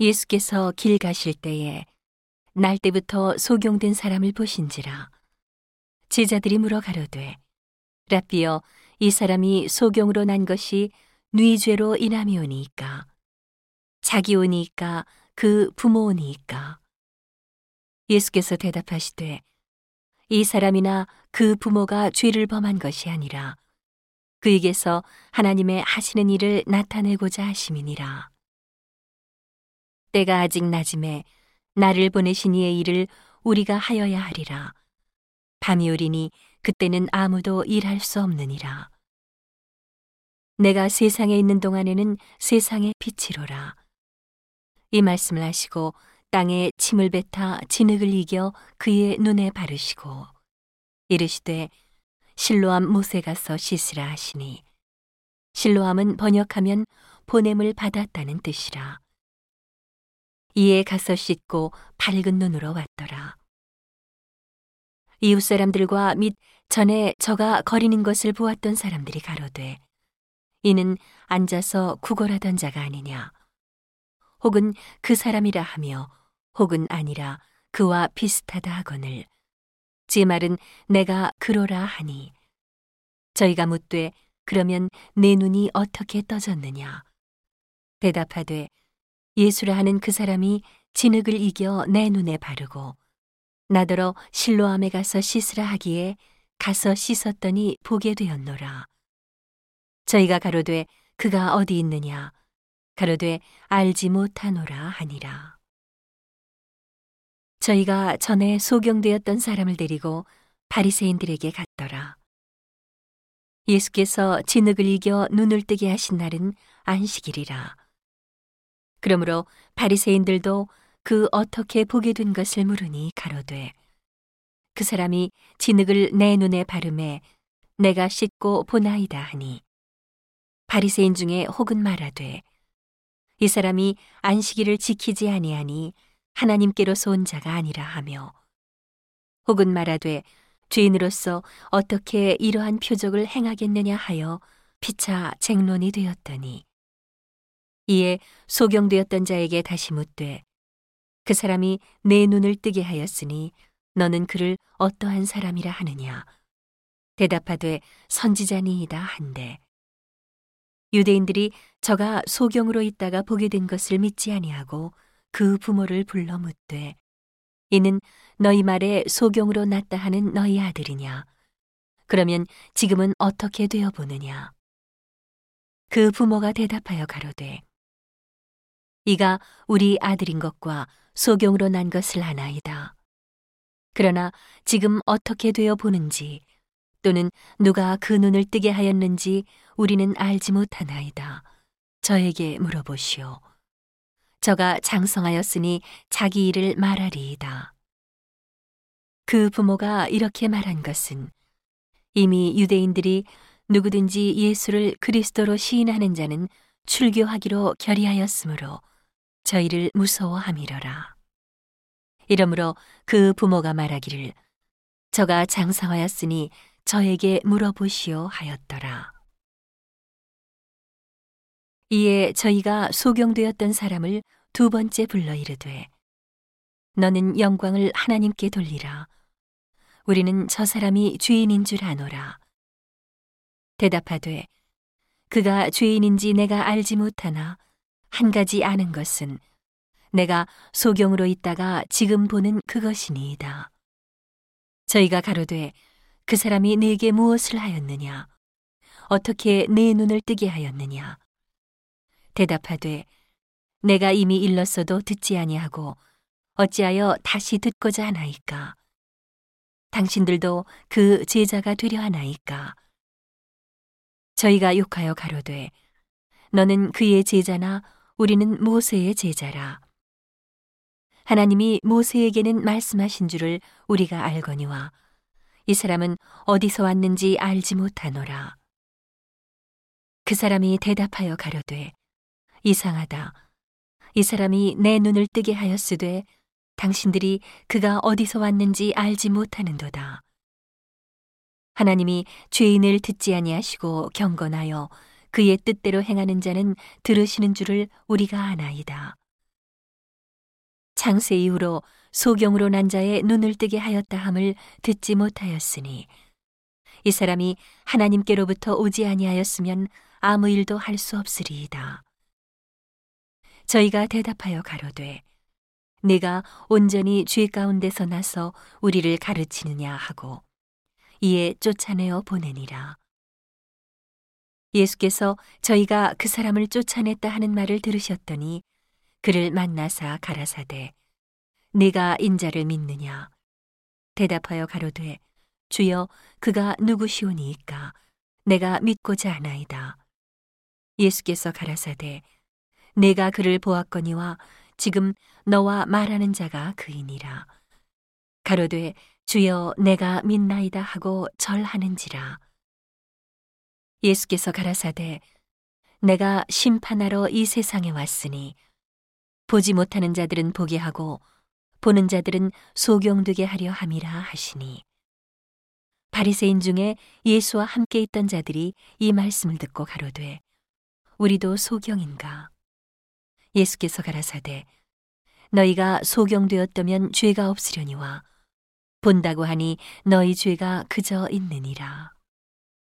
예수께서 길 가실 때에 날 때부터 소경된 사람을 보신지라. 제자들이 물어 가로되 라비여 이 사람이 소경으로 난 것이 누이죄로 인함이오니이까? 자기 오니이까? 그 부모 오니이까? 예수께서 대답하시되 이 사람이나 그 부모가 죄를 범한 것이 아니라 그에게서 하나님의 하시는 일을 나타내고자 하심이니라. 때가 아직 낮음에 나를 보내신 이의 일을 우리가 하여야 하리라. 밤이 오리니 그때는 아무도 일할 수 없느니라. 내가 세상에 있는 동안에는 세상의 빛이로라. 이 말씀을 하시고 땅에 침을 뱉어 진흙을 이겨 그의 눈에 바르시고 이르시되 실로암 못에 가서 씻으라 하시니 실로암은 번역하면 보냄을 받았다는 뜻이라. 이에 가서 씻고 밝은 눈으로 왔더라. 이웃 사람들과 및 전에 저가 거리는 것을 보았던 사람들이 가로되 이는 앉아서 구걸하던 자가 아니냐? 혹은 그 사람이라 하며 혹은 아니라 그와 비슷하다 하거늘 제 말은 내가 그러라 하니. 저희가 묻되 그러면 내 눈이 어떻게 떠졌느냐? 대답하되 예수라 하는 그 사람이 진흙을 이겨 내 눈에 바르고 나더러 실로암에 가서 씻으라 하기에 가서 씻었더니 보게 되었노라. 저희가 가로되 그가 어디 있느냐 가로되 알지 못하노라 하니라. 저희가 전에 소경되었던 사람을 데리고 바리새인들에게 갔더라. 예수께서 진흙을 이겨 눈을 뜨게 하신 날은 안식일이라. 그러므로 바리새인들도 그 어떻게 보게 된 것을 물으니 가로되 그 사람이 진흙을 내 눈에 바르매 내가 씻고 보나이다 하니. 바리새인 중에 혹은 말하되 이 사람이 안식일을 지키지 아니하니 하나님께로서 온 자가 아니라 하며. 혹은 말하되 죄인으로서 어떻게 이러한 표적을 행하겠느냐 하여 피차 쟁론이 되었더니 이에 소경되었던 자에게 다시 묻되 그 사람이 내 눈을 뜨게 하였으니 너는 그를 어떠한 사람이라 하느냐? 대답하되 선지자니이다 한데. 유대인들이 저가 소경으로 있다가 보게 된 것을 믿지 아니하고 그 부모를 불러 묻되 이는 너희 말에 소경으로 났다 하는 너희 아들이냐? 그러면 지금은 어떻게 되어 보느냐? 그 부모가 대답하여 가로되 이가 우리 아들인 것과 소경으로 난 것을 아나이다 그러나 지금 어떻게 되어 보는지 또는 누가 그 눈을 뜨게 하였는지 우리는 알지 못하나이다. 저에게 물어보시오. 저가 장성하였으니 자기 일을 말하리이다. 그 부모가 이렇게 말한 것은 이미 유대인들이 누구든지 예수를 그리스도로 시인하는 자는 출교하기로 결의하였으므로 저희를 무서워함이러라. 이러므로 그 부모가 말하기를 저가 장성하였으니 저에게 물어보시오 하였더라. 이에 저희가 소경되었던 사람을 두 번째 불러 이르되 너는 영광을 하나님께 돌리라. 우리는 저 사람이 죄인인 줄 아노라. 대답하되 그가 죄인인지 내가 알지 못하나 한 가지 아는 것은 내가 소경으로 있다가 지금 보는 그것이니이다. 저희가 가로되 그 사람이 내게 무엇을 하였느냐? 어떻게 내 눈을 뜨게 하였느냐? 대답하되 내가 이미 일렀어도 듣지 아니하고 어찌하여 다시 듣고자 하나이까? 당신들도 그 제자가 되려 하나이까? 저희가 욕하여 가로되 너는 그의 제자나 우리는 모세의 제자라. 하나님이 모세에게는 말씀하신 줄을 우리가 알거니와 이 사람은 어디서 왔는지 알지 못하노라. 그 사람이 대답하여 가로되 이상하다. 이 사람이 내 눈을 뜨게 하였으되 당신들이 그가 어디서 왔는지 알지 못하는도다. 하나님이 죄인을 듣지 아니하시고 경건하여 그의 뜻대로 행하는 자는 들으시는 줄을 우리가 아나이다. 창세 이후로 소경으로 난 자의 눈을 뜨게 하였다 함을 듣지 못하였으니 이 사람이 하나님께로부터 오지 아니하였으면 아무 일도 할 수 없으리이다. 저희가 대답하여 가로되 내가 온전히 죄 가운데서 나서 우리를 가르치느냐 하고 이에 쫓아내어 보내니라. 예수께서 저희가 그 사람을 쫓아냈다 하는 말을 들으셨더니 그를 만나사 가라사대 네가 인자를 믿느냐? 대답하여 가로되 주여 그가 누구시오니이까? 내가 믿고자 하나이다. 예수께서 가라사대 내가 그를 보았거니와 지금 너와 말하는 자가 그이니라. 가로되 주여 내가 믿나이다 하고 절하는지라 예수께서 가라사대 내가 심판하러 이 세상에 왔으니 보지 못하는 자들은 보게 하고 보는 자들은 소경되게 하려 함이라 하시니. 바리새인 중에 예수와 함께 있던 자들이 이 말씀을 듣고 가로되 우리도 소경인가? 예수께서 가라사대 너희가 소경되었다면 죄가 없으려니와 본다고 하니 너희 죄가 그저 있느니라